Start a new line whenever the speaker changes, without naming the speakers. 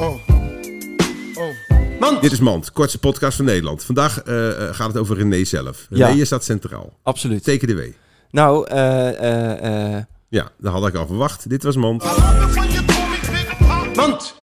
Oh. Oh.
Dit is Mand, kortste podcast van Nederland. Vandaag eh, eh, gaat het over René zelf.
Ja.
René staat centraal.
Absoluut.
Teken de W.
Nou, eh, eh, eh,
Ja, dat had ik al verwacht. Dit was Mand.
Mand.